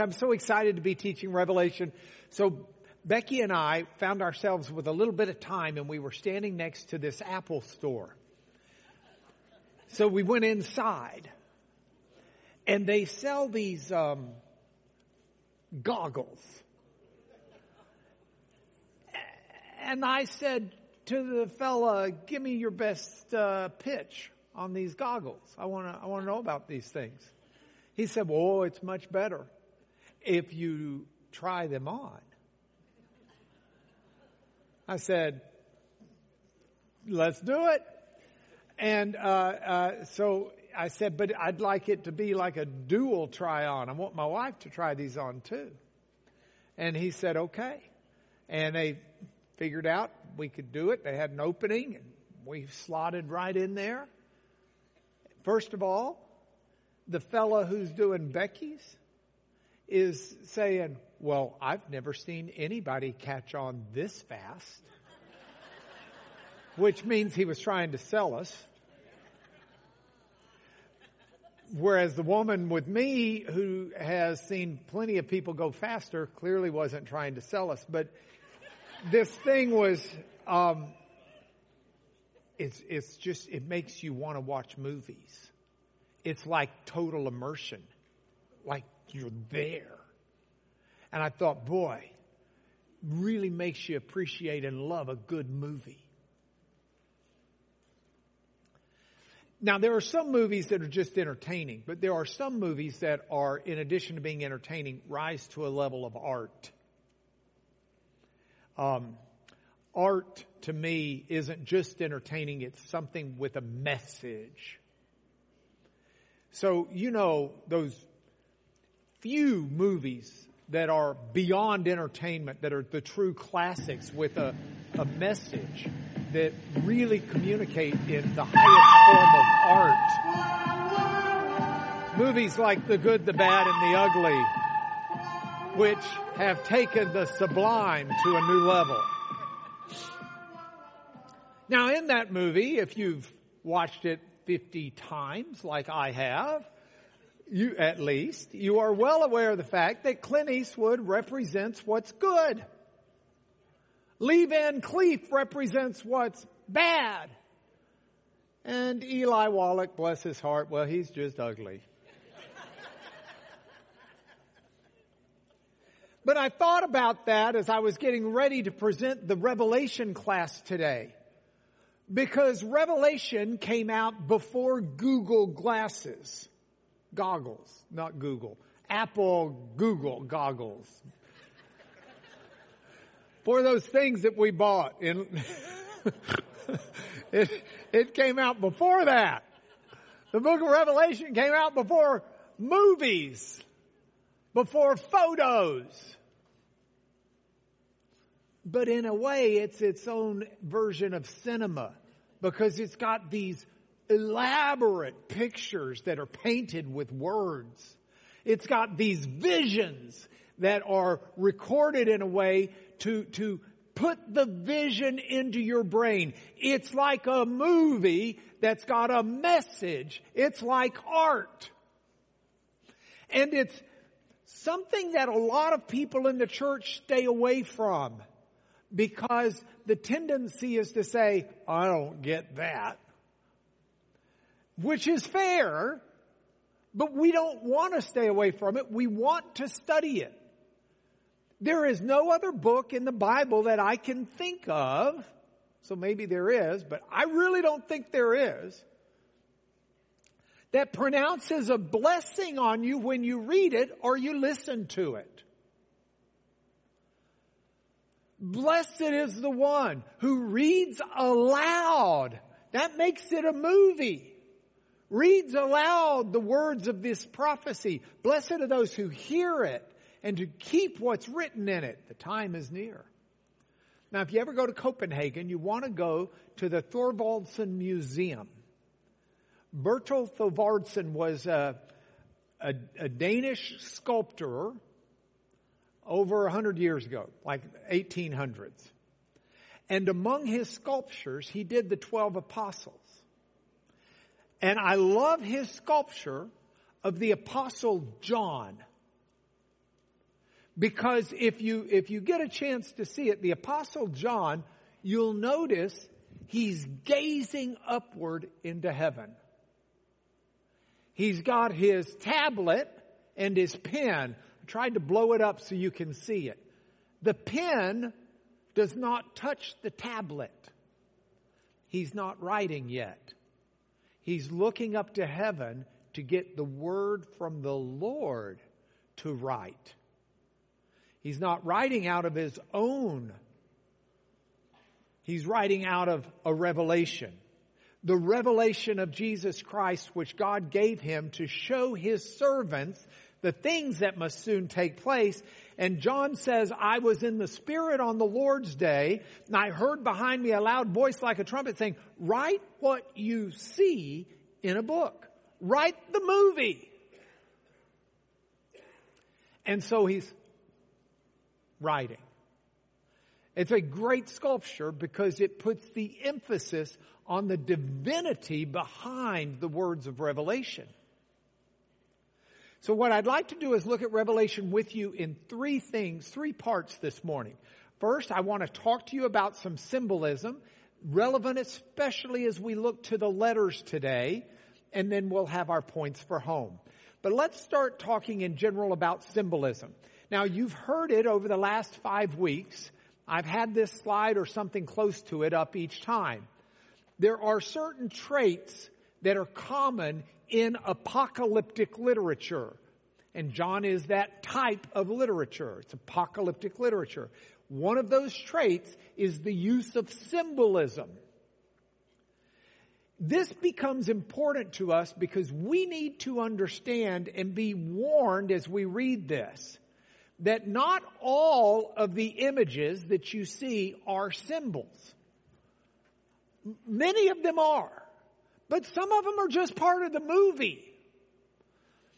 I'm so excited to be teaching Revelation. So Becky and I found ourselves with a little bit of time and we were standing next to this Apple store. So we went inside and they sell these um, goggles. And I said to the fella, give me your best uh, pitch on these goggles. I want to I want to know about these things. He said, "Well, it's much better if you try them on." I said, "Let's do it." And uh, uh, so I said, "But I'd like it to be like a dual try on. I want my wife to try these on too." And he said, "Okay." And they figured out we could do it. They had an opening, and we slotted right in there. First of all, the fellow who's doing Becky's is saying, Well, I've never seen anybody catch on this fast. Which means he was trying to sell us. Whereas the woman with me, who has seen plenty of people go faster, clearly wasn't trying to sell us. But this thing was um, it's, it's just, it makes you want to watch movies. It's like total immersion. Like you're there. And I thought, boy, really makes you appreciate and love a good movie. Now, there are some movies that are just entertaining, but there are some movies that are, in addition to being entertaining, rise to a level of art. Um, art to me isn't just entertaining, it's something with a message. So, you know, those few movies that are beyond entertainment, that are the true classics with a, a message that really communicate in the highest form of art. Movies like The Good, the Bad, and the Ugly, which have taken the sublime to a new level. Now, in that movie, if you've watched it 50 times, like I have, you, at least, you are well aware of the fact that Clint Eastwood represents what's good. Lee Van Cleef represents what's bad. And Eli Wallach, bless his heart, well, he's just ugly. but I thought about that as I was getting ready to present the Revelation class today. Because Revelation came out before Google glasses. Goggles, not Google. Apple Google goggles. For those things that we bought in, it, it came out before that. The book of Revelation came out before movies, before photos. But in a way, it's its own version of cinema because it's got these elaborate pictures that are painted with words. It's got these visions that are recorded in a way to, to put the vision into your brain. It's like a movie that's got a message. It's like art. And it's something that a lot of people in the church stay away from because the tendency is to say, I don't get that. Which is fair, but we don't want to stay away from it. We want to study it. There is no other book in the Bible that I can think of, so maybe there is, but I really don't think there is, that pronounces a blessing on you when you read it or you listen to it. Blessed is the one who reads aloud. That makes it a movie. Reads aloud the words of this prophecy. Blessed are those who hear it and to keep what's written in it. The time is near. Now, if you ever go to Copenhagen, you want to go to the Thorvaldsen Museum. Bertel Thorvaldsen was a, a, a Danish sculptor over a hundred years ago, like 1800s. And among his sculptures, he did the 12 apostles. And I love his sculpture of the apostle John. Because if you, if you get a chance to see it, the apostle John, you'll notice he's gazing upward into heaven. He's got his tablet and his pen. I tried to blow it up so you can see it. The pen does not touch the tablet. He's not writing yet. He's looking up to heaven to get the word from the Lord to write. He's not writing out of his own. He's writing out of a revelation. The revelation of Jesus Christ, which God gave him to show his servants the things that must soon take place. And John says, I was in the Spirit on the Lord's day, and I heard behind me a loud voice like a trumpet saying, write what you see in a book. Write the movie. And so he's writing. It's a great sculpture because it puts the emphasis on the divinity behind the words of Revelation. So what I'd like to do is look at Revelation with you in three things, three parts this morning. First, I want to talk to you about some symbolism, relevant especially as we look to the letters today, and then we'll have our points for home. But let's start talking in general about symbolism. Now, you've heard it over the last five weeks. I've had this slide or something close to it up each time. There are certain traits that are common in apocalyptic literature. And John is that type of literature. It's apocalyptic literature. One of those traits is the use of symbolism. This becomes important to us because we need to understand and be warned as we read this that not all of the images that you see are symbols. Many of them are. But some of them are just part of the movie.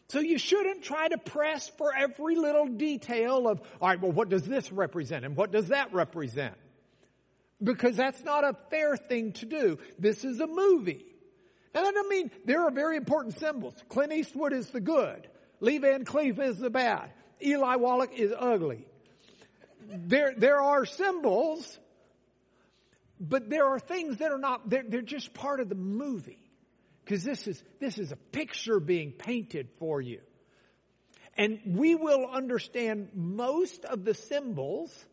So you shouldn't try to press for every little detail of, all right, well, what does this represent and what does that represent? Because that's not a fair thing to do. This is a movie. And I don't mean, there are very important symbols. Clint Eastwood is the good. Lee Van Cleef is the bad. Eli Wallach is ugly. There, there are symbols, but there are things that are not, they're, they're just part of the movie. Because this is, this is a picture being painted for you. And we will understand most of the symbols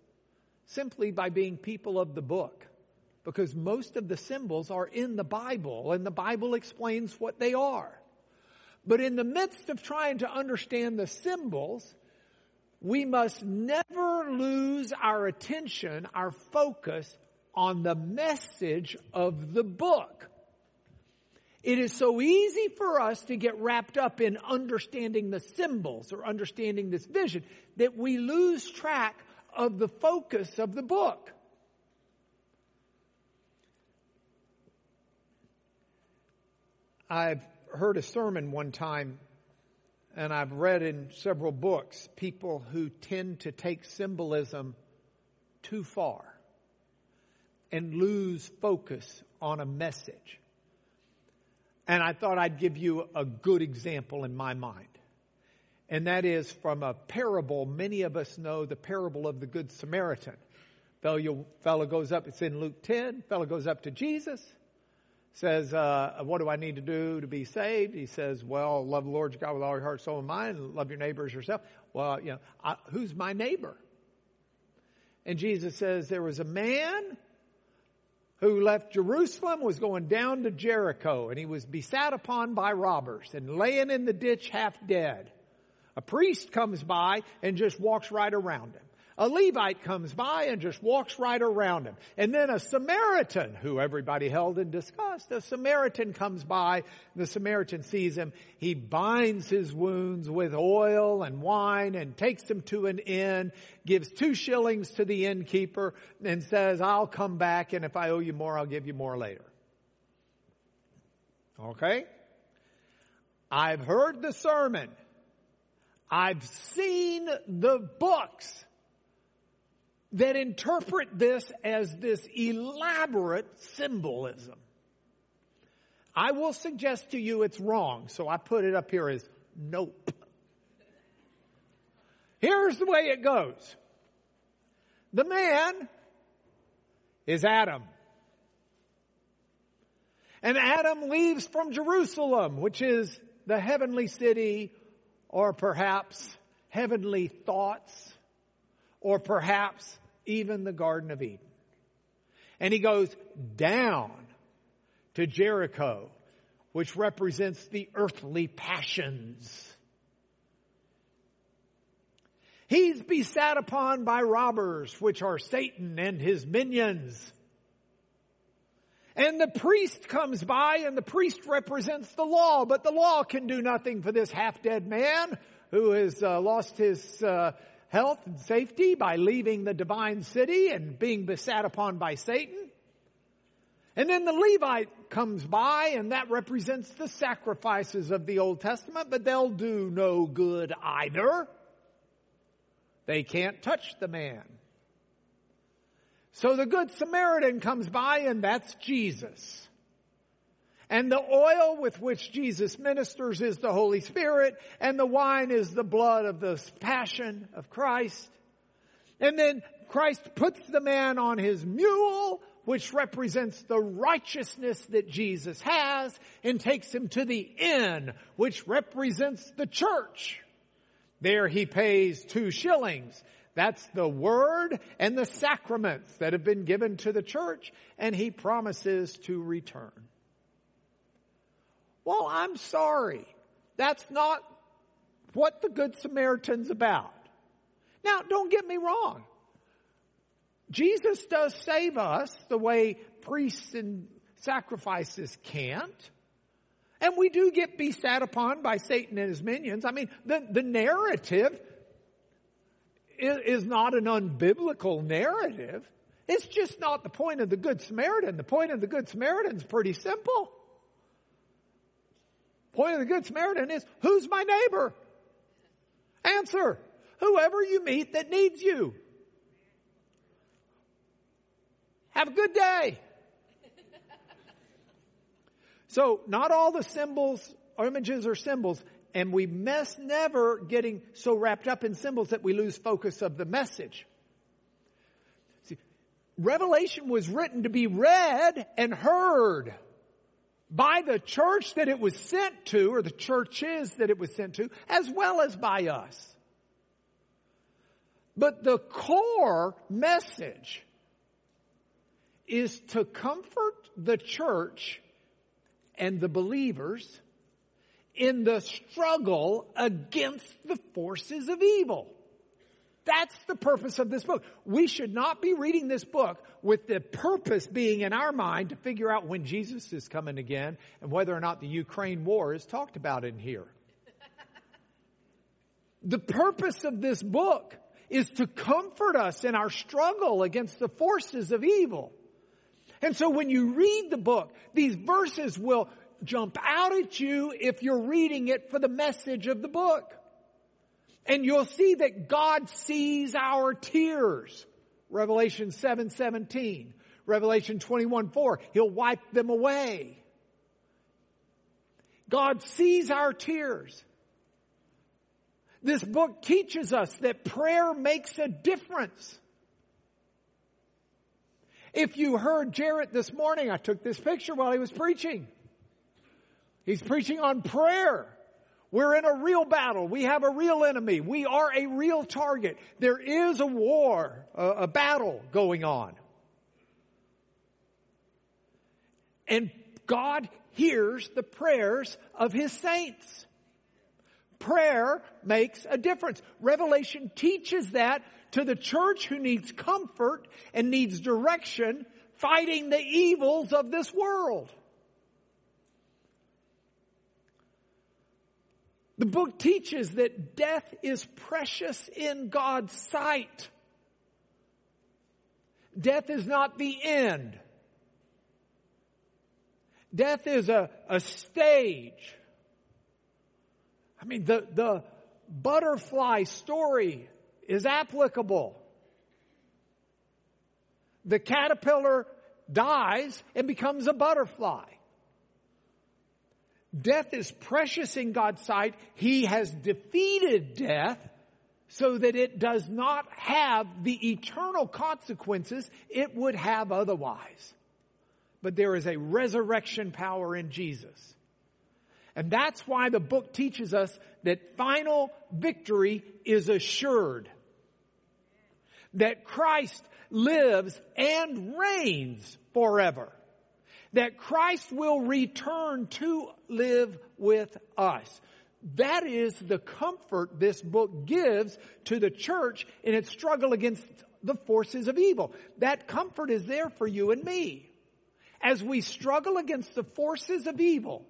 simply by being people of the book. Because most of the symbols are in the Bible and the Bible explains what they are. But in the midst of trying to understand the symbols, we must never lose our attention, our focus on the message of the book. It is so easy for us to get wrapped up in understanding the symbols or understanding this vision that we lose track of the focus of the book. I've heard a sermon one time and I've read in several books people who tend to take symbolism too far and lose focus on a message. And I thought I'd give you a good example in my mind. And that is from a parable. Many of us know the parable of the Good Samaritan. Fellow, fellow goes up, it's in Luke 10. Fellow goes up to Jesus, says, uh, what do I need to do to be saved? He says, well, love the Lord your God with all your heart, soul, and mind, love your neighbor as yourself. Well, you know, I, who's my neighbor? And Jesus says, there was a man who left Jerusalem was going down to Jericho and he was beset upon by robbers and laying in the ditch half dead. A priest comes by and just walks right around him. A Levite comes by and just walks right around him. And then a Samaritan, who everybody held in disgust, a Samaritan comes by. The Samaritan sees him. He binds his wounds with oil and wine and takes him to an inn, gives two shillings to the innkeeper and says, I'll come back and if I owe you more, I'll give you more later. Okay? I've heard the sermon. I've seen the books that interpret this as this elaborate symbolism. I will suggest to you it's wrong, so I put it up here as nope. Here's the way it goes. The man is Adam. And Adam leaves from Jerusalem, which is the heavenly city, or perhaps heavenly thoughts, or perhaps even the Garden of Eden. And he goes down to Jericho, which represents the earthly passions. He's beset upon by robbers, which are Satan and his minions. And the priest comes by and the priest represents the law, but the law can do nothing for this half-dead man who has uh, lost his uh, health and safety by leaving the divine city and being beset upon by Satan. And then the Levite comes by and that represents the sacrifices of the Old Testament, but they'll do no good either. They can't touch the man. So the Good Samaritan comes by and that's Jesus. And the oil with which Jesus ministers is the Holy Spirit and the wine is the blood of the passion of Christ. And then Christ puts the man on his mule, which represents the righteousness that Jesus has, and takes him to the inn, which represents the church. There he pays two shillings that's the word and the sacraments that have been given to the church, and he promises to return. Well, I'm sorry. That's not what the Good Samaritan's about. Now, don't get me wrong. Jesus does save us the way priests and sacrifices can't. And we do get beset upon by Satan and his minions. I mean, the, the narrative is not an unbiblical narrative. It's just not the point of the Good Samaritan. The point of the Good Samaritan is pretty simple. Point of the Good Samaritan is, who's my neighbor? Answer, whoever you meet that needs you. Have a good day. so not all the symbols, or images or symbols and we mess never getting so wrapped up in symbols that we lose focus of the message. See, Revelation was written to be read and heard by the church that it was sent to, or the churches that it was sent to, as well as by us. But the core message is to comfort the church and the believers in the struggle against the forces of evil. That's the purpose of this book. We should not be reading this book with the purpose being in our mind to figure out when Jesus is coming again and whether or not the Ukraine war is talked about in here. the purpose of this book is to comfort us in our struggle against the forces of evil. And so when you read the book, these verses will jump out at you if you're reading it for the message of the book. And you'll see that God sees our tears. Revelation 7, 17. Revelation 21, 4. He'll wipe them away. God sees our tears. This book teaches us that prayer makes a difference. If you heard Jarrett this morning, I took this picture while he was preaching. He's preaching on prayer. We're in a real battle. We have a real enemy. We are a real target. There is a war, a, a battle going on. And God hears the prayers of His saints. Prayer makes a difference. Revelation teaches that to the church who needs comfort and needs direction fighting the evils of this world. The book teaches that death is precious in God's sight. Death is not the end. Death is a, a stage. I mean, the, the butterfly story is applicable. The caterpillar dies and becomes a butterfly. Death is precious in God's sight. He has defeated death. so that it does not have the eternal consequences it would have otherwise. But there is a resurrection power in Jesus. And that's why the book teaches us that final victory is assured. That Christ lives and reigns forever. That Christ will return to live with us. That is the comfort this book gives to the church in its struggle against the forces of evil. That comfort is there for you and me. As we struggle against the forces of evil,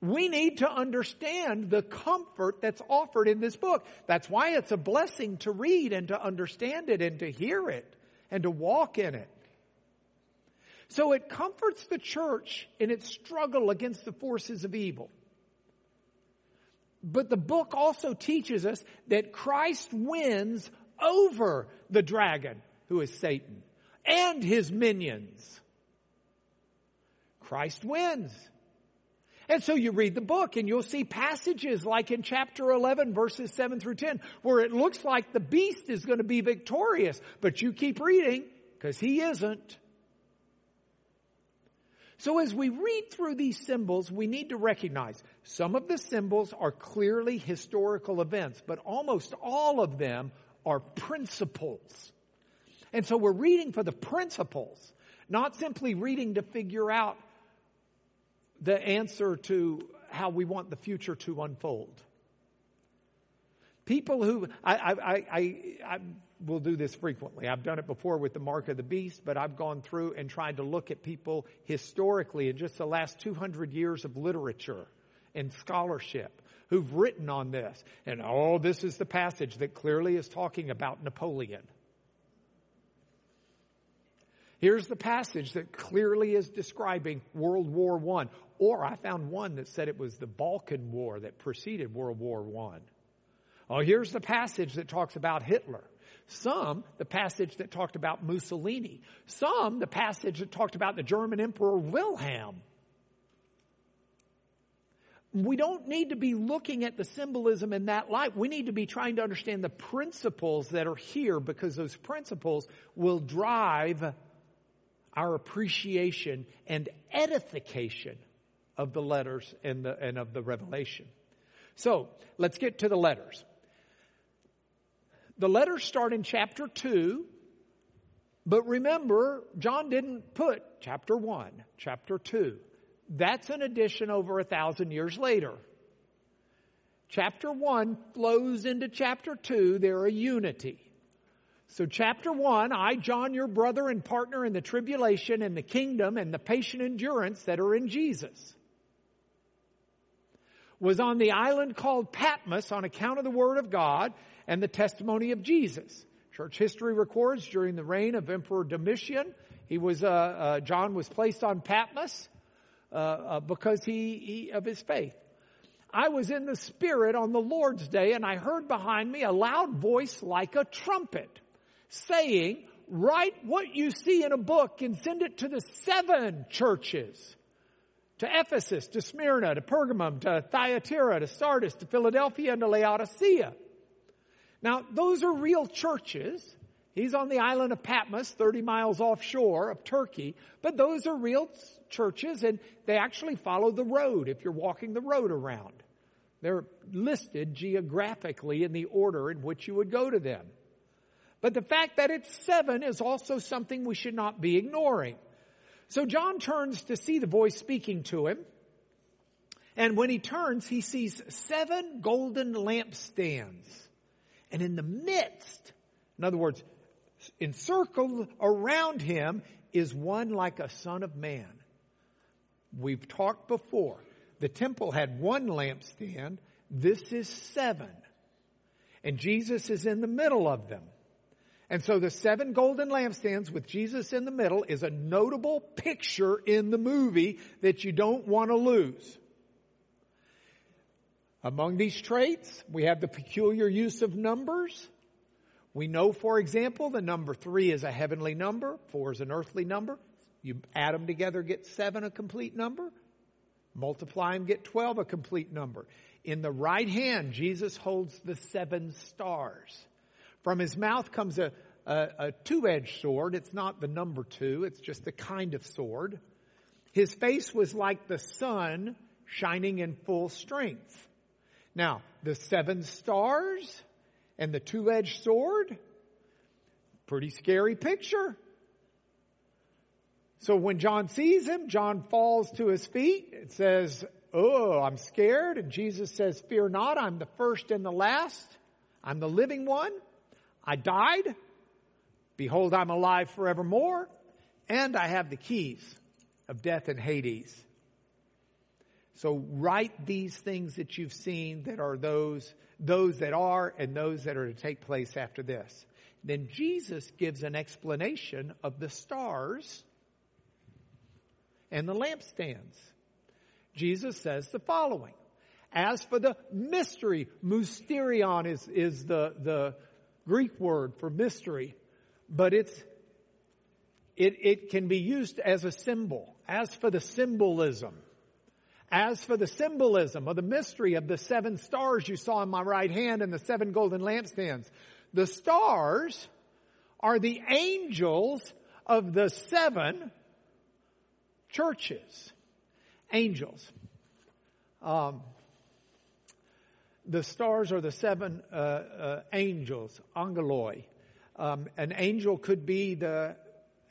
we need to understand the comfort that's offered in this book. That's why it's a blessing to read and to understand it and to hear it and to walk in it. So it comforts the church in its struggle against the forces of evil. But the book also teaches us that Christ wins over the dragon, who is Satan, and his minions. Christ wins. And so you read the book and you'll see passages like in chapter 11 verses 7 through 10 where it looks like the beast is going to be victorious, but you keep reading because he isn't. So as we read through these symbols, we need to recognize some of the symbols are clearly historical events, but almost all of them are principles. And so we're reading for the principles, not simply reading to figure out the answer to how we want the future to unfold. People who, I, I, I, I, will do this frequently. I've done it before with the mark of the beast, but I've gone through and tried to look at people historically in just the last 200 years of literature and scholarship who've written on this. And oh, this is the passage that clearly is talking about Napoleon. Here's the passage that clearly is describing World War I. Or I found one that said it was the Balkan War that preceded World War I. Oh, here's the passage that talks about Hitler. Some, the passage that talked about Mussolini. Some, the passage that talked about the German Emperor Wilhelm. We don't need to be looking at the symbolism in that light. We need to be trying to understand the principles that are here because those principles will drive our appreciation and edification of the letters and, the, and of the revelation. So let's get to the letters. The letters start in chapter 2, but remember, John didn't put chapter 1, chapter 2. That's an addition over a thousand years later. Chapter 1 flows into chapter 2. They're a unity. So chapter 1, I, John, your brother and partner in the tribulation and the kingdom and the patient endurance that are in Jesus was on the island called Patmos on account of the Word of God and the testimony of Jesus. Church history records during the reign of Emperor Domitian, he was, uh, uh, John was placed on Patmos uh, uh, because he, he, of his faith. I was in the Spirit on the Lord's day and I heard behind me a loud voice like a trumpet saying, write what you see in a book and send it to the seven churches. To Ephesus, to Smyrna, to Pergamum, to Thyatira, to Sardis, to Philadelphia, and to Laodicea. Now, those are real churches. He's on the island of Patmos, 30 miles offshore of Turkey, but those are real churches and they actually follow the road if you're walking the road around. They're listed geographically in the order in which you would go to them. But the fact that it's seven is also something we should not be ignoring. So John turns to see the voice speaking to him. And when he turns, he sees seven golden lampstands. And in the midst, in other words, encircled around him is one like a son of man. We've talked before. The temple had one lampstand. This is seven. And Jesus is in the middle of them. And so the seven golden lampstands with Jesus in the middle is a notable picture in the movie that you don't want to lose. Among these traits, we have the peculiar use of numbers. We know, for example, the number three is a heavenly number, four is an earthly number. You add them together, get seven, a complete number. Multiply them, get 12, a complete number. In the right hand, Jesus holds the seven stars. From his mouth comes a, a, a two-edged sword. It's not the number two. It's just a kind of sword. His face was like the sun shining in full strength. Now, the seven stars and the two-edged sword, pretty scary picture. So when John sees him, John falls to his feet. It says, Oh, I'm scared. And Jesus says, Fear not. I'm the first and the last. I'm the living one. I died. Behold, I'm alive forevermore. And I have the keys of death and Hades. So write these things that you've seen that are those, those that are and those that are to take place after this. Then Jesus gives an explanation of the stars and the lampstands. Jesus says the following. As for the mystery, mysterion is, is the, the Greek word for mystery, but it's, it, it can be used as a symbol. As for the symbolism, as for the symbolism of the mystery of the seven stars you saw in my right hand and the seven golden lampstands, the stars are the angels of the seven churches. Angels. Um, the stars are the seven uh, uh, angels, angeloi. Um, an angel could be the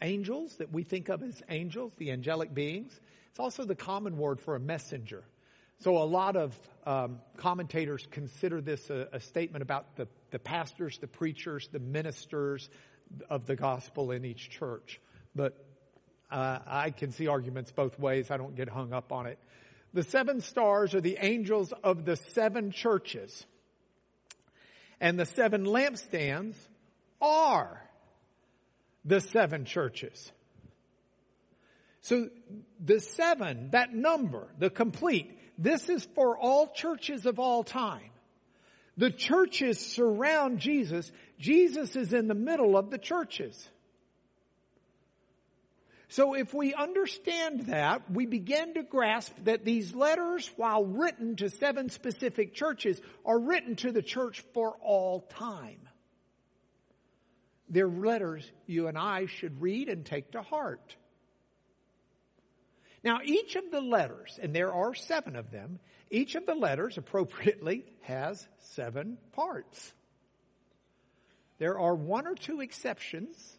angels that we think of as angels, the angelic beings. It's also the common word for a messenger. So a lot of um, commentators consider this a, a statement about the, the pastors, the preachers, the ministers of the gospel in each church. But uh, I can see arguments both ways. I don't get hung up on it. The seven stars are the angels of the seven churches. And the seven lampstands are the seven churches. So the seven, that number, the complete, this is for all churches of all time. The churches surround Jesus. Jesus is in the middle of the churches. So if we understand that, we begin to grasp that these letters, while written to seven specific churches, are written to the church for all time. They're letters you and I should read and take to heart. Now, each of the letters, and there are seven of them, each of the letters appropriately has seven parts. There are one or two exceptions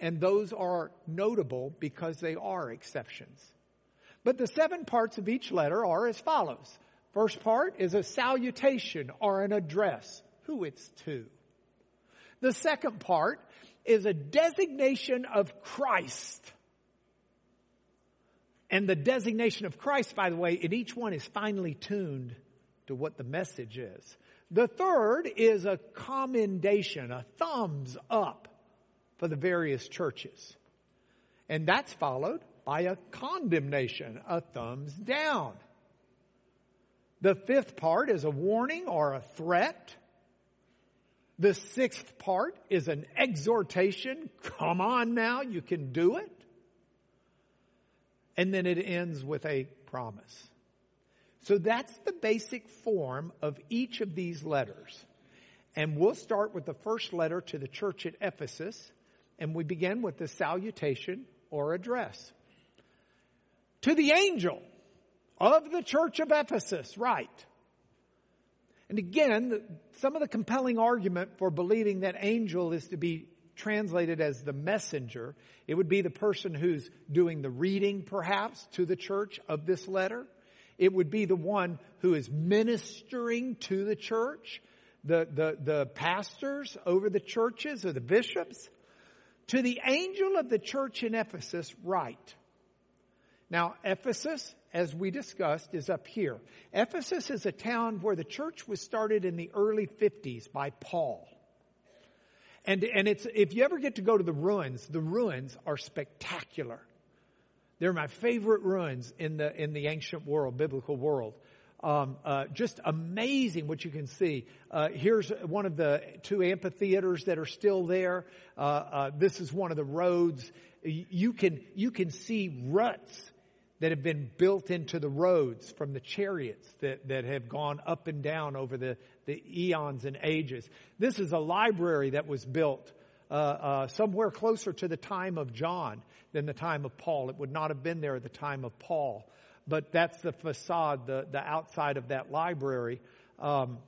and those are notable because they are exceptions. But the seven parts of each letter are as follows. First part is a salutation or an address, who it's to. The second part is a designation of Christ. And the designation of Christ, by the way, in each one is finely tuned to what the message is. The third is a commendation, a thumbs up for the various churches. And that's followed by a condemnation, a thumbs down. The fifth part is a warning or a threat. The sixth part is an exhortation. Come on now, you can do it. And then it ends with a promise. So that's the basic form of each of these letters. And we'll start with the first letter to the church at Ephesus. And we begin with the salutation or address. To the angel of the church of Ephesus, right. And again, some of the compelling argument for believing that angel is to be translated as the messenger, it would be the person who's doing the reading perhaps to the church of this letter. It would be the one who is ministering to the church, the, the, the pastors over the churches or the bishops. To the angel of the church in Ephesus, write. Now, Ephesus, as we discussed, is up here. Ephesus is a town where the church was started in the early 50s by Paul. And, and it's, if you ever get to go to the ruins, the ruins are spectacular. They're my favorite ruins in the, in the ancient world, biblical world. Um, uh, just amazing what you can see. Uh, here's one of the two amphitheaters that are still there. Uh, uh, this is one of the roads. You can you can see ruts that have been built into the roads from the chariots that, that have gone up and down over the, the eons and ages. This is a library that was built uh, uh, somewhere closer to the time of John than the time of Paul. It would not have been there at the time of Paul, but that's the facade, the, the outside of that library. Um,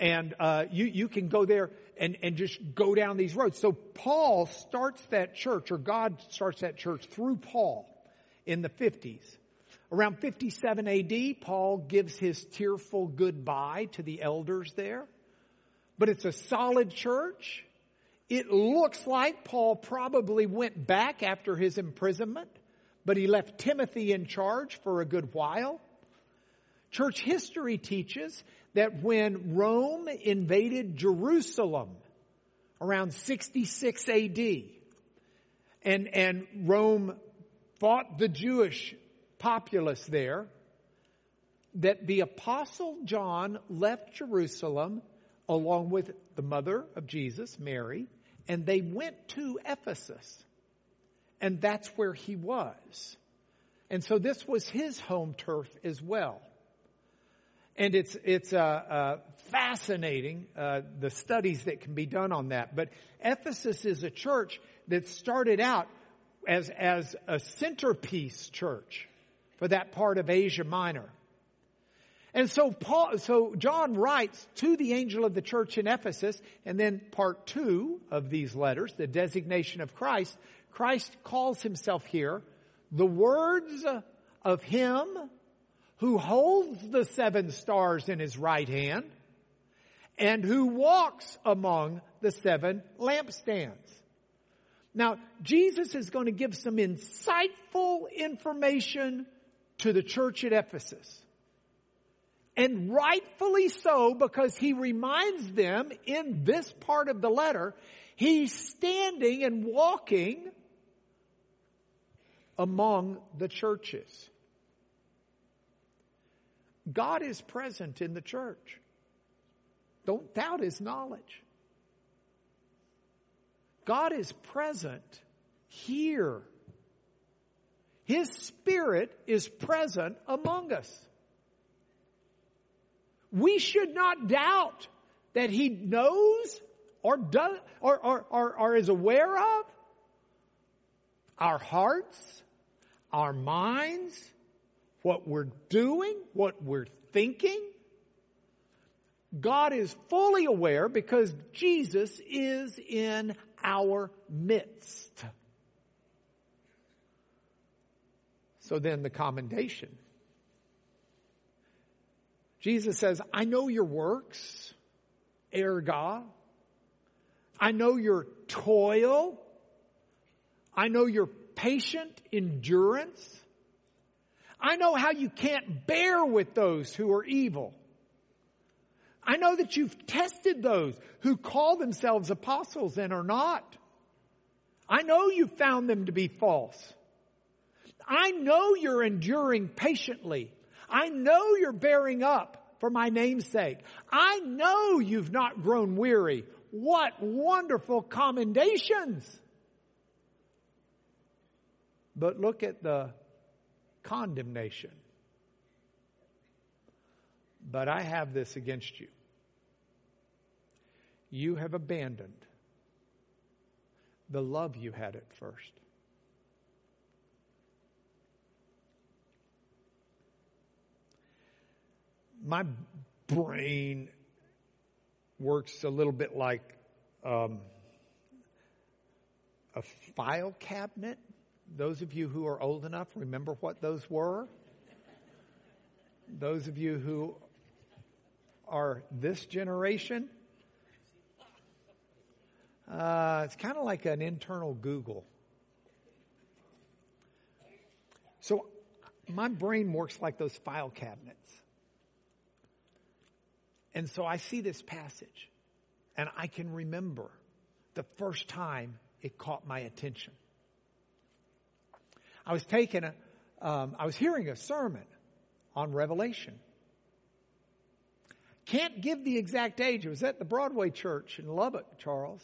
and uh, you you can go there and and just go down these roads. So Paul starts that church, or God starts that church through Paul in the 50s. Around 57 AD, Paul gives his tearful goodbye to the elders there. But it's a solid church. It looks like Paul probably went back after his imprisonment, but he left Timothy in charge for a good while. Church history teaches that when Rome invaded Jerusalem around 66 AD, and, and Rome fought the Jewish populace there, that the apostle John left Jerusalem along with the mother of Jesus, Mary, and they went to Ephesus. And that's where he was. And so this was his home turf as well. And it's, it's, uh, uh, fascinating, uh, the studies that can be done on that. But Ephesus is a church that started out as, as a centerpiece church for that part of Asia Minor. And so Paul, so John writes to the angel of the church in Ephesus, and then part two of these letters, the designation of Christ, Christ calls himself here the words of him who holds the seven stars in his right hand and who walks among the seven lampstands. Now, Jesus is going to give some insightful information to the church at Ephesus. And rightfully so because he reminds them in this part of the letter, he's standing and walking among the churches. God is present in the church. Don't doubt his knowledge. God is present here. His Spirit is present among us. We should not doubt that He knows or does or, or, or, or is aware of our hearts, our minds, what we're doing, what we're thinking. God is fully aware because Jesus is in our midst. So then the commendation. Jesus says, I know your works, erga. I know your toil. I know your patient endurance. I know how you can't bear with those who are evil. I know that you've tested those who call themselves apostles and are not. I know you found them to be false. I know you're enduring patiently. I know you're bearing up for my name's sake. I know you've not grown weary. What wonderful commendations! But look at the condemnation. But I have this against you you have abandoned the love you had at first. My brain works a little bit like um, a file cabinet. Those of you who are old enough remember what those were. Those of you who are this generation, uh, it's kind of like an internal Google. So my brain works like those file cabinets. And so I see this passage and I can remember the first time it caught my attention. I was taking a, um, I was hearing a sermon on Revelation. Can't give the exact age. It was at the Broadway Church in Lubbock, Charles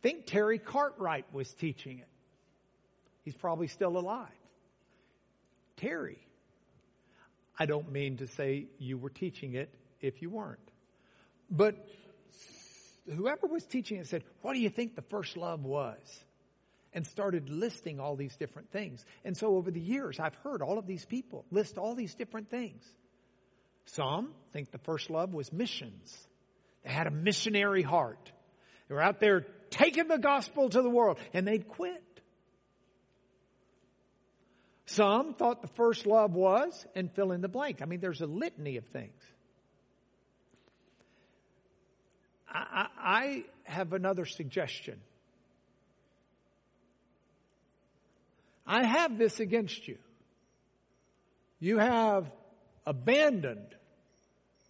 I think Terry Cartwright was teaching it. He's probably still alive. Terry. I don't mean to say you were teaching it if you weren't. But whoever was teaching it said, What do you think the first love was? And started listing all these different things. And so over the years, I've heard all of these people list all these different things. Some think the first love was missions. They had a missionary heart. They were out there taking the gospel to the world and they'd quit. Some thought the first love was, and fill in the blank. I mean, there's a litany of things. I, I have another suggestion. I have this against you. You have abandoned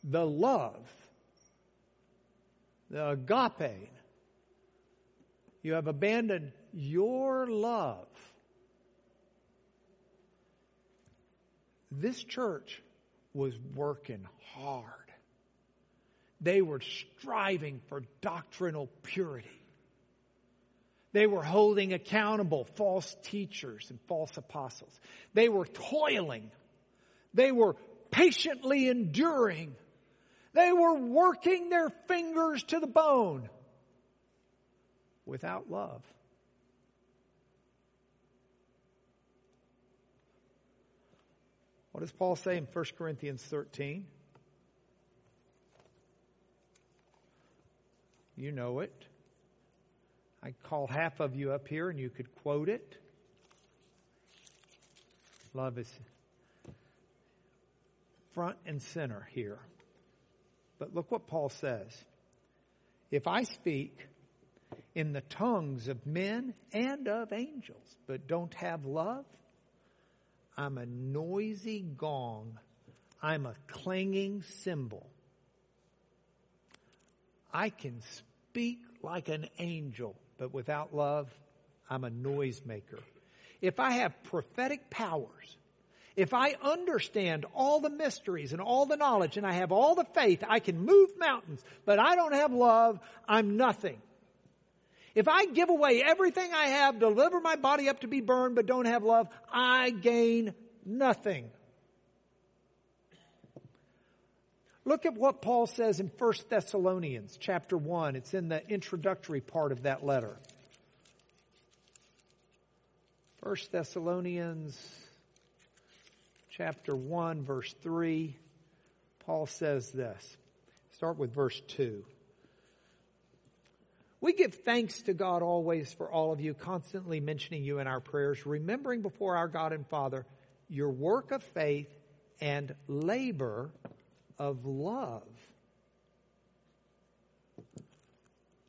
the love, the agape. You have abandoned your love This church was working hard. They were striving for doctrinal purity. They were holding accountable false teachers and false apostles. They were toiling. They were patiently enduring. They were working their fingers to the bone without love. What does Paul say in 1 Corinthians 13? You know it. I call half of you up here and you could quote it. Love is front and center here. But look what Paul says. If I speak in the tongues of men and of angels, but don't have love, I'm a noisy gong. I'm a clanging cymbal. I can speak like an angel, but without love, I'm a noisemaker. If I have prophetic powers, if I understand all the mysteries and all the knowledge and I have all the faith, I can move mountains, but I don't have love, I'm nothing. If I give away everything I have, deliver my body up to be burned, but don't have love, I gain nothing. Look at what Paul says in 1 Thessalonians chapter 1. It's in the introductory part of that letter. 1 Thessalonians chapter 1 verse 3. Paul says this. Start with verse 2. We give thanks to God always for all of you, constantly mentioning you in our prayers, remembering before our God and Father your work of faith and labor of love.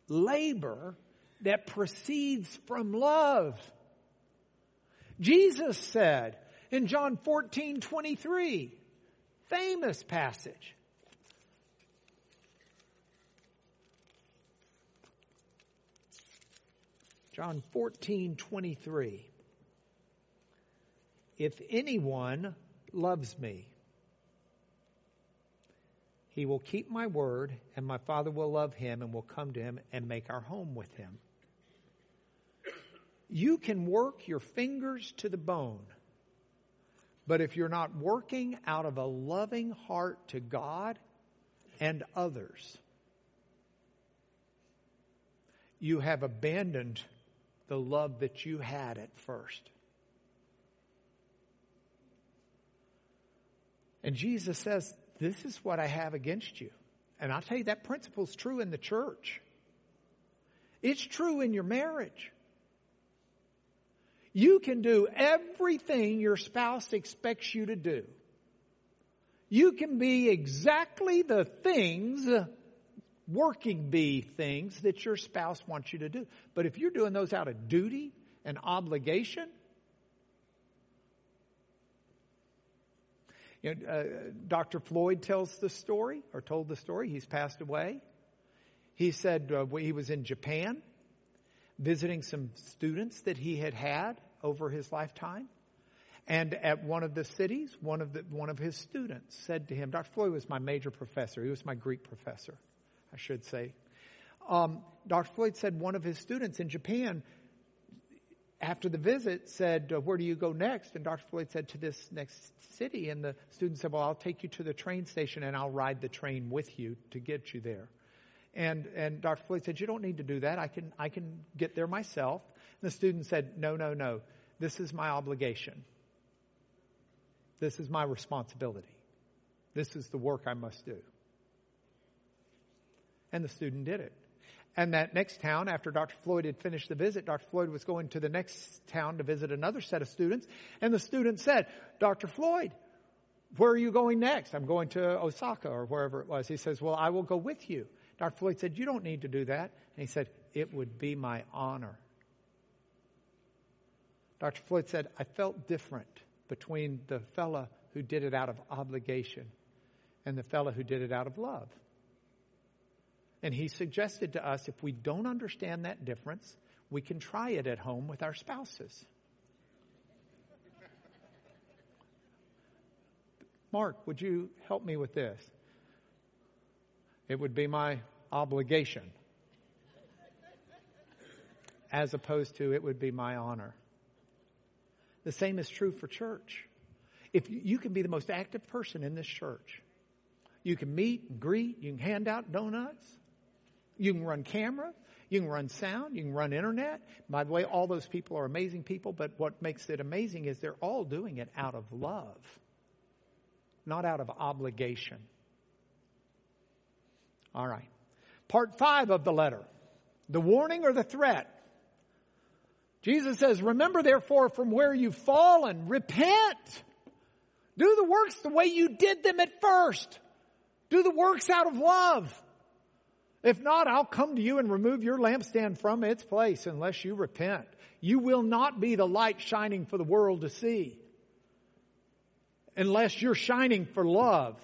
Labor that proceeds from love. Jesus said in John 14, 23, famous passage, John 14, 23. If anyone loves me, he will keep my word, and my Father will love him and will come to him and make our home with him. You can work your fingers to the bone, but if you're not working out of a loving heart to God and others, you have abandoned the love that you had at first. And Jesus says, This is what I have against you. And I'll tell you, that principle is true in the church. It's true in your marriage. You can do everything your spouse expects you to do. You can be exactly the things working bee things that your spouse wants you to do. But if you're doing those out of duty and obligation, you know, uh, Dr. Floyd tells the story, or told the story. He's passed away. He said uh, he was in Japan visiting some students that he had had over his lifetime. And at one of the cities, one of the, one of his students said to him, Dr. Floyd was my major professor. He was my Greek professor. I should say. Um, Dr. Floyd said one of his students in Japan after the visit said, uh, where do you go next? And Dr. Floyd said, to this next city. And the student said, well, I'll take you to the train station and I'll ride the train with you to get you there. And, and Dr. Floyd said, you don't need to do that. I can, I can get there myself. And the student said, no, no, no. This is my obligation. This is my responsibility. This is the work I must do. And the student did it. And that next town, after Dr. Floyd had finished the visit, Dr. Floyd was going to the next town to visit another set of students. And the student said, Dr. Floyd, where are you going next? I'm going to Osaka or wherever it was. He says, well, I will go with you. Dr. Floyd said, you don't need to do that. And he said, it would be my honor. Dr. Floyd said, I felt different between the fella who did it out of obligation and the fella who did it out of love. And he suggested to us if we don't understand that difference, we can try it at home with our spouses. Mark, would you help me with this? It would be my obligation, as opposed to it would be my honor. The same is true for church. If you can be the most active person in this church, you can meet and greet, you can hand out donuts, you can run camera. You can run sound. You can run internet. By the way, all those people are amazing people, but what makes it amazing is they're all doing it out of love, not out of obligation. All right. Part five of the letter. The warning or the threat. Jesus says, remember therefore from where you've fallen, repent. Do the works the way you did them at first. Do the works out of love. If not, I'll come to you and remove your lampstand from its place unless you repent. You will not be the light shining for the world to see unless you're shining for love.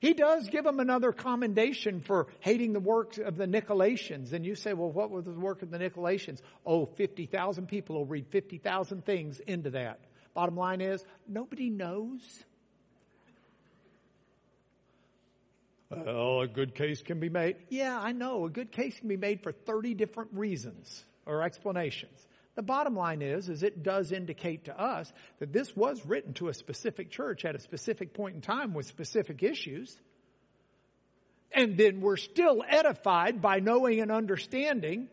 He does give them another commendation for hating the works of the Nicolaitans. And you say, well, what was the work of the Nicolaitans? Oh, 50,000 people will read 50,000 things into that. Bottom line is, nobody knows. Well, a good case can be made. Yeah, I know. A good case can be made for 30 different reasons or explanations. The bottom line is, is it does indicate to us that this was written to a specific church at a specific point in time with specific issues. And then we're still edified by knowing and understanding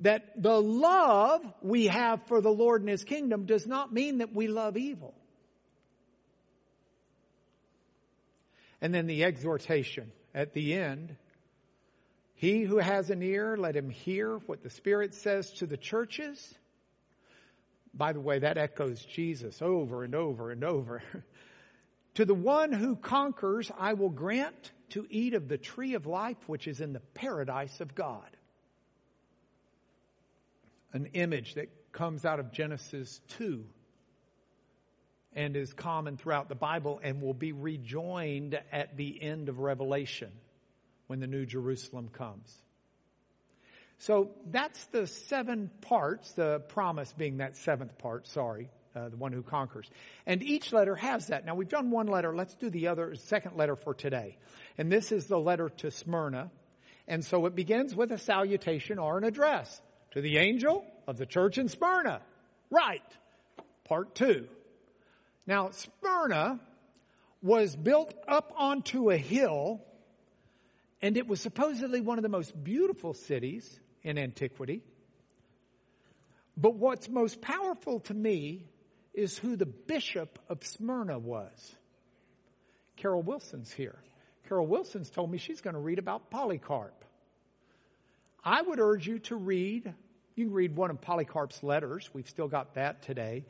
that the love we have for the Lord and His kingdom does not mean that we love evil. And then the exhortation at the end. He who has an ear, let him hear what the Spirit says to the churches. By the way, that echoes Jesus over and over and over. to the one who conquers, I will grant to eat of the tree of life which is in the paradise of God. An image that comes out of Genesis 2 and is common throughout the Bible and will be rejoined at the end of Revelation when the New Jerusalem comes. So that's the seven parts, the promise being that seventh part, sorry, uh, the one who conquers. And each letter has that. Now we've done one letter. Let's do the other, second letter for today. And this is the letter to Smyrna. And so it begins with a salutation or an address to the angel of the church in Smyrna. Right. Part two. Now, Smyrna was built up onto a hill, and it was supposedly one of the most beautiful cities in antiquity. But what's most powerful to me is who the bishop of Smyrna was. Carol Wilson's here. Carol Wilson's told me she's going to read about Polycarp. I would urge you to read, you can read one of Polycarp's letters. We've still got that today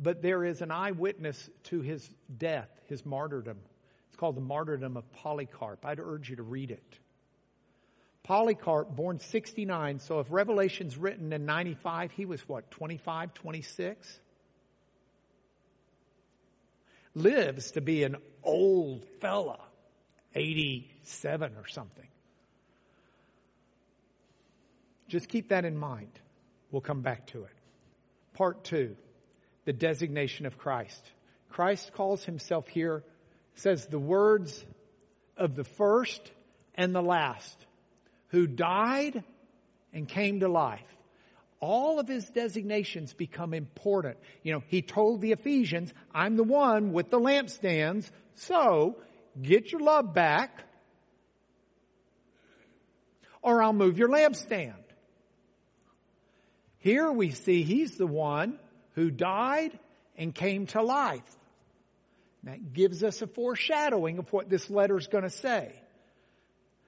but there is an eyewitness to his death, his martyrdom. It's called the Martyrdom of Polycarp. I'd urge you to read it. Polycarp, born 69, so if Revelation's written in 95, he was what, 25, 26? Lives to be an old fella, 87 or something. Just keep that in mind. We'll come back to it. Part two the designation of Christ. Christ calls himself here, says the words of the first and the last, who died and came to life. All of his designations become important. You know, he told the Ephesians, I'm the one with the lampstands, so get your love back or I'll move your lampstand. Here we see he's the one who died and came to life. That gives us a foreshadowing of what this letter is going to say.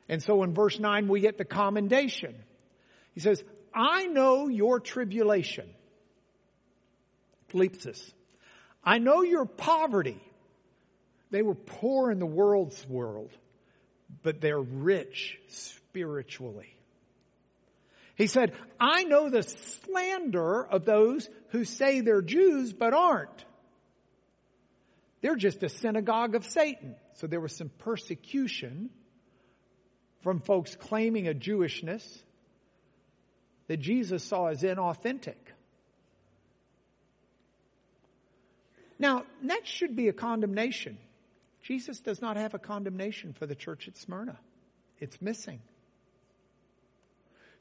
And so in verse 9 we get the commendation. He says, I know your tribulation. Thlipsis. I know your poverty. They were poor in the world's world, but they're rich spiritually. He said, I know the slander of those who say they're Jews but aren't. They're just a synagogue of Satan. So there was some persecution from folks claiming a Jewishness that Jesus saw as inauthentic. Now, that should be a condemnation. Jesus does not have a condemnation for the church at Smyrna. It's missing.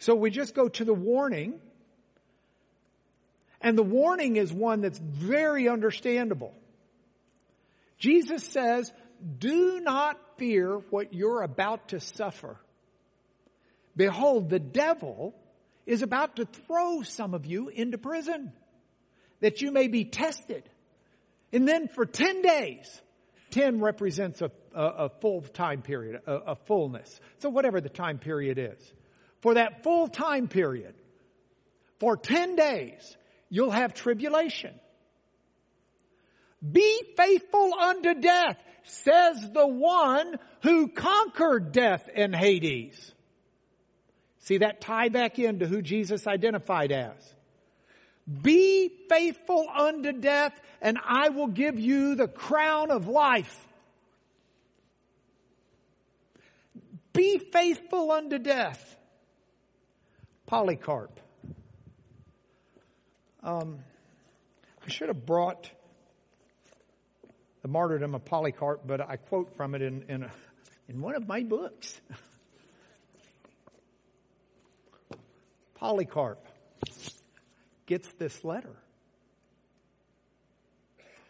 So we just go to the warning. And the warning is one that's very understandable. Jesus says, do not fear what you're about to suffer. Behold, the devil is about to throw some of you into prison that you may be tested. And then for 10 days, 10 represents a, a, a full time period, a, a fullness. So whatever the time period is for that full time period, for 10 days, you'll have tribulation. Be faithful unto death, says the one who conquered death and Hades. See that tie back into who Jesus identified as. Be faithful unto death and I will give you the crown of life. Be faithful unto death. Polycarp. Um, I should have brought the martyrdom of Polycarp, but I quote from it in, in, a, in one of my books. Polycarp gets this letter.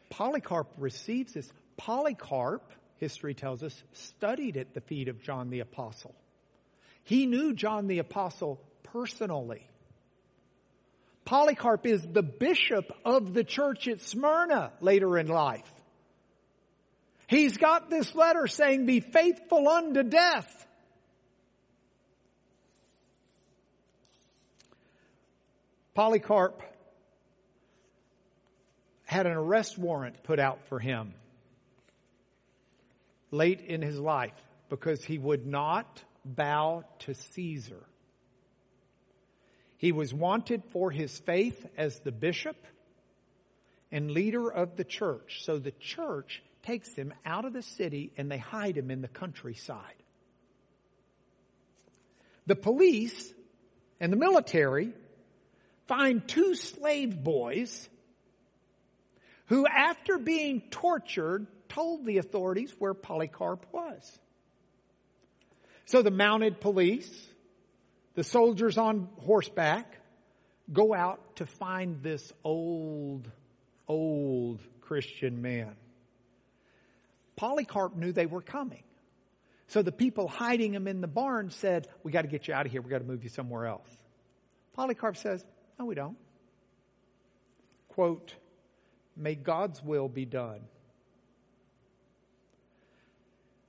Polycarp receives this. Polycarp, history tells us, studied at the feet of John the Apostle. He knew John the Apostle personally. Polycarp is the bishop of the church at Smyrna later in life. He's got this letter saying, be faithful unto death. Polycarp had an arrest warrant put out for him late in his life because he would not bow to Caesar. He was wanted for his faith as the bishop and leader of the church. So the church takes him out of the city and they hide him in the countryside. The police and the military find two slave boys who, after being tortured, told the authorities where Polycarp was. So the mounted police the soldiers on horseback go out to find this old, old Christian man. Polycarp knew they were coming. So the people hiding him in the barn said, We got to get you out of here. We got to move you somewhere else. Polycarp says, No, we don't. Quote, May God's will be done.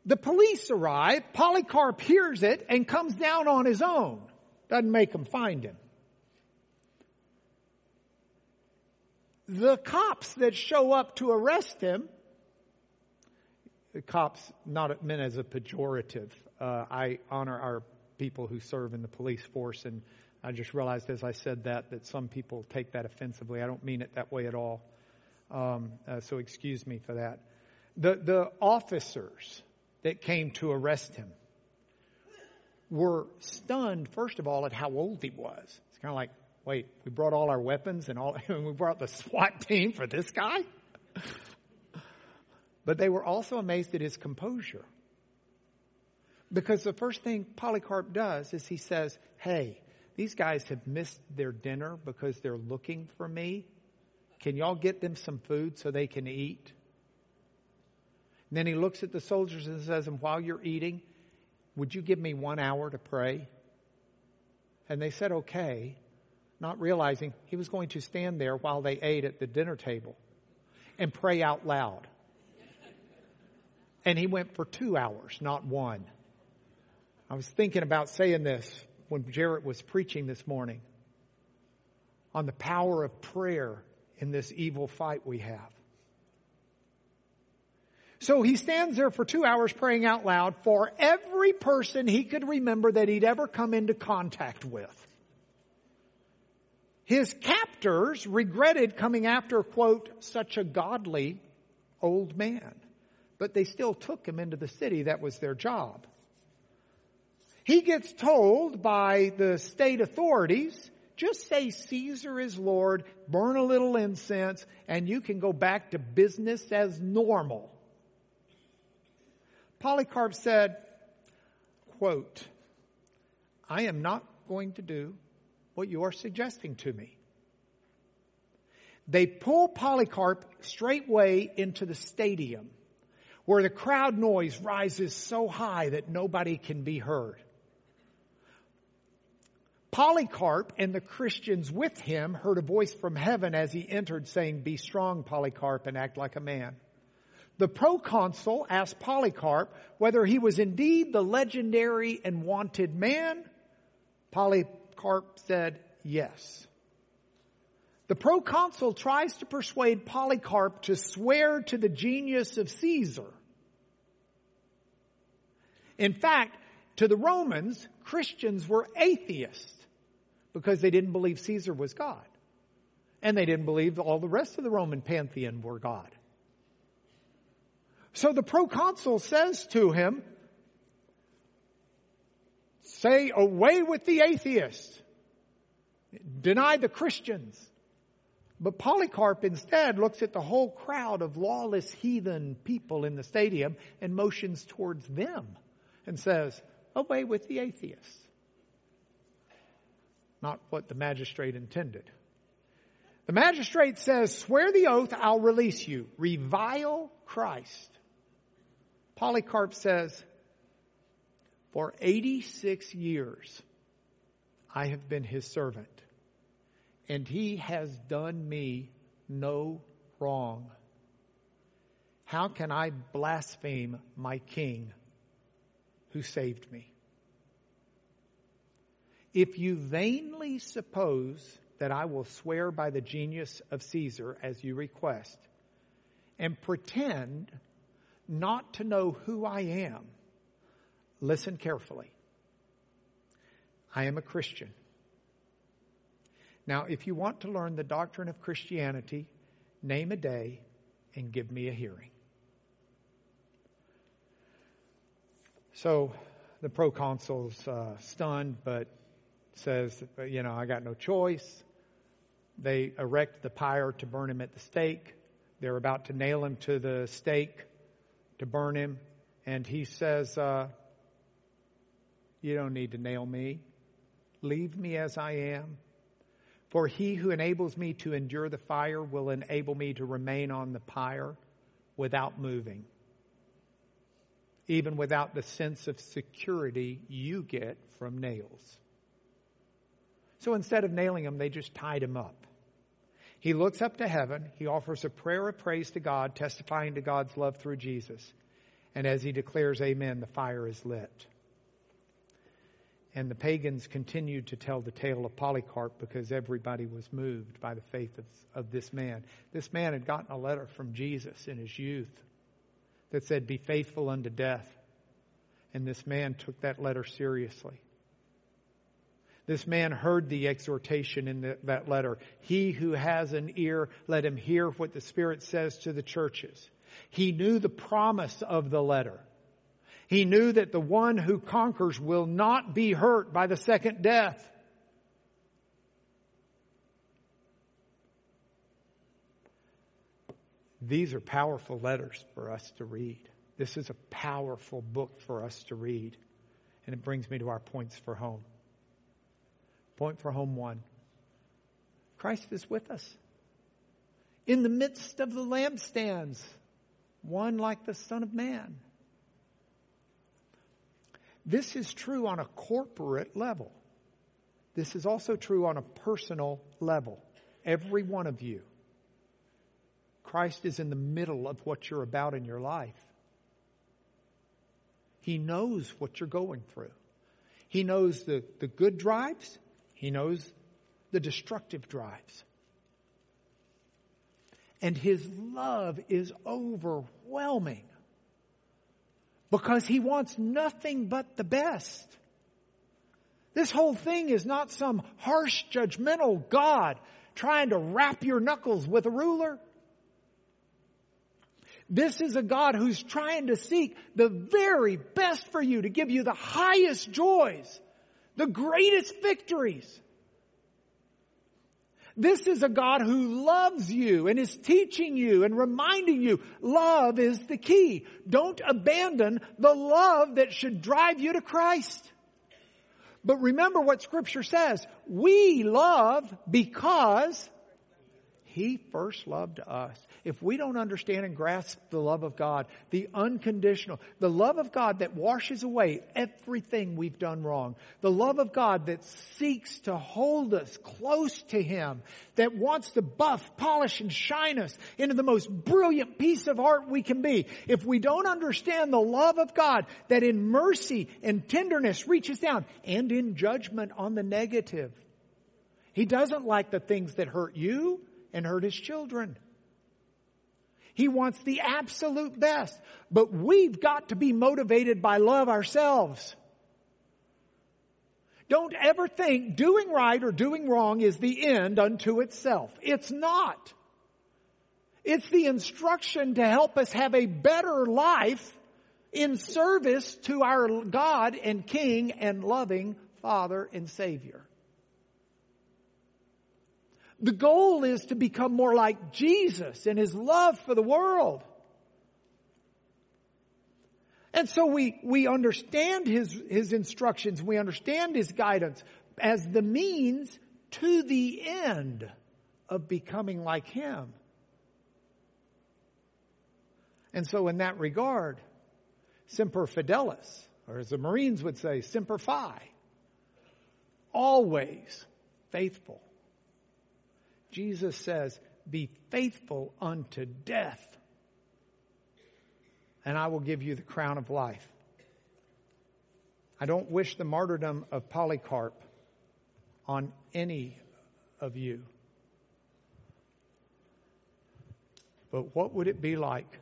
The police arrive. Polycarp hears it and comes down on his own. Doesn't make them find him. The cops that show up to arrest him, the cops not meant as a pejorative. Uh, I honor our people who serve in the police force, and I just realized as I said that that some people take that offensively. I don't mean it that way at all. Um, uh, so excuse me for that. The the officers that came to arrest him were stunned, first of all, at how old he was. It's kind of like, wait, we brought all our weapons and all, and we brought the SWAT team for this guy? but they were also amazed at his composure. Because the first thing Polycarp does is he says, hey, these guys have missed their dinner because they're looking for me. Can y'all get them some food so they can eat? And then he looks at the soldiers and says, And while you're eating, would you give me one hour to pray? And they said, Okay, not realizing he was going to stand there while they ate at the dinner table and pray out loud. And he went for two hours, not one. I was thinking about saying this when Jarrett was preaching this morning on the power of prayer in this evil fight we have. So he stands there for two hours praying out loud for every person he could remember that he'd ever come into contact with. His captors regretted coming after, quote, such a godly old man. But they still took him into the city. That was their job. He gets told by the state authorities, just say Caesar is Lord, burn a little incense, and you can go back to business as normal. Polycarp said, quote, I am not going to do what you are suggesting to me. They pull Polycarp straightway into the stadium where the crowd noise rises so high that nobody can be heard. Polycarp and the Christians with him heard a voice from heaven as he entered saying, Be strong, Polycarp, and act like a man. The proconsul asked Polycarp whether he was indeed the legendary and wanted man. Polycarp said yes. The proconsul tries to persuade Polycarp to swear to the genius of Caesar. In fact, to the Romans, Christians were atheists because they didn't believe Caesar was God. And they didn't believe all the rest of the Roman pantheon were God. So the proconsul says to him, say away with the atheists. Deny the Christians. But Polycarp instead looks at the whole crowd of lawless heathen people in the stadium and motions towards them and says, away with the atheists. Not what the magistrate intended. The magistrate says, swear the oath, I'll release you. Revile Christ. Polycarp says, For 86 years I have been his servant, and he has done me no wrong. How can I blaspheme my king who saved me? If you vainly suppose that I will swear by the genius of Caesar as you request, and pretend not to know who I am, listen carefully. I am a Christian. Now, if you want to learn the doctrine of Christianity, name a day and give me a hearing. So the proconsul's uh, stunned, but says, you know, I got no choice. They erect the pyre to burn him at the stake. They're about to nail him to the stake to burn him. And he says, uh, You don't need to nail me. Leave me as I am. For he who enables me to endure the fire will enable me to remain on the pyre without moving, even without the sense of security you get from nails. So instead of nailing him, they just tied him up. He looks up to heaven. He offers a prayer of praise to God, testifying to God's love through Jesus. And as he declares amen, the fire is lit. And the pagans continued to tell the tale of Polycarp because everybody was moved by the faith of, of this man. This man had gotten a letter from Jesus in his youth that said, Be faithful unto death. And this man took that letter seriously. This man heard the exhortation in the, that letter. He who has an ear, let him hear what the Spirit says to the churches. He knew the promise of the letter. He knew that the one who conquers will not be hurt by the second death. These are powerful letters for us to read. This is a powerful book for us to read. And it brings me to our points for home. Point for home one. Christ is with us. In the midst of the lampstands, one like the Son of Man. This is true on a corporate level. This is also true on a personal level. Every one of you. Christ is in the middle of what you're about in your life. He knows what you're going through. He knows the, the good drives. He knows the destructive drives. And His love is overwhelming because He wants nothing but the best. This whole thing is not some harsh, judgmental God trying to rap your knuckles with a ruler. This is a God who's trying to seek the very best for you to give you the highest joys, the greatest victories. This is a God who loves you and is teaching you and reminding you love is the key. Don't abandon the love that should drive you to Christ. But remember what scripture says. We love because he first loved us. If we don't understand and grasp the love of God, the unconditional, the love of God that washes away everything we've done wrong, the love of God that seeks to hold us close to Him, that wants to buff, polish, and shine us into the most brilliant piece of art we can be. If we don't understand the love of God that in mercy and tenderness reaches down and in judgment on the negative, He doesn't like the things that hurt you and hurt his children. He wants the absolute best, but we've got to be motivated by love ourselves. Don't ever think doing right or doing wrong is the end unto itself. It's not. It's the instruction to help us have a better life in service to our God and King and loving Father and Savior. The goal is to become more like Jesus and his love for the world. And so we, we understand his, his instructions, we understand his guidance as the means to the end of becoming like him. And so in that regard, semper fidelis, or as the Marines would say, semper fi, always faithful Jesus says, be faithful unto death, and I will give you the crown of life. I don't wish the martyrdom of Polycarp on any of you. But what would it be like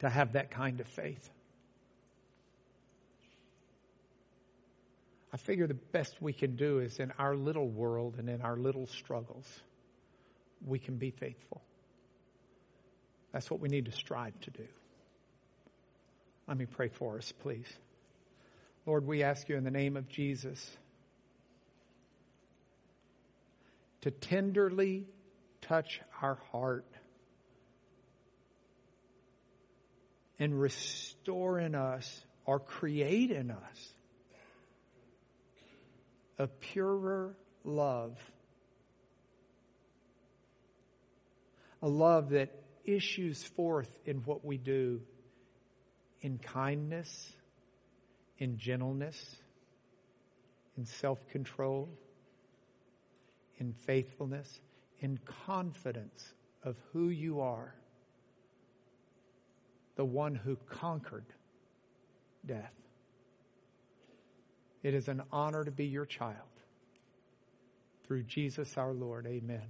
to have that kind of faith? I figure the best we can do is in our little world and in our little struggles, we can be faithful. That's what we need to strive to do. Let me pray for us, please. Lord, we ask you in the name of Jesus to tenderly touch our heart and restore in us or create in us a purer love. A love that issues forth in what we do in kindness, in gentleness, in self control, in faithfulness, in confidence of who you are, the one who conquered death. It is an honor to be your child. Through Jesus our Lord, amen.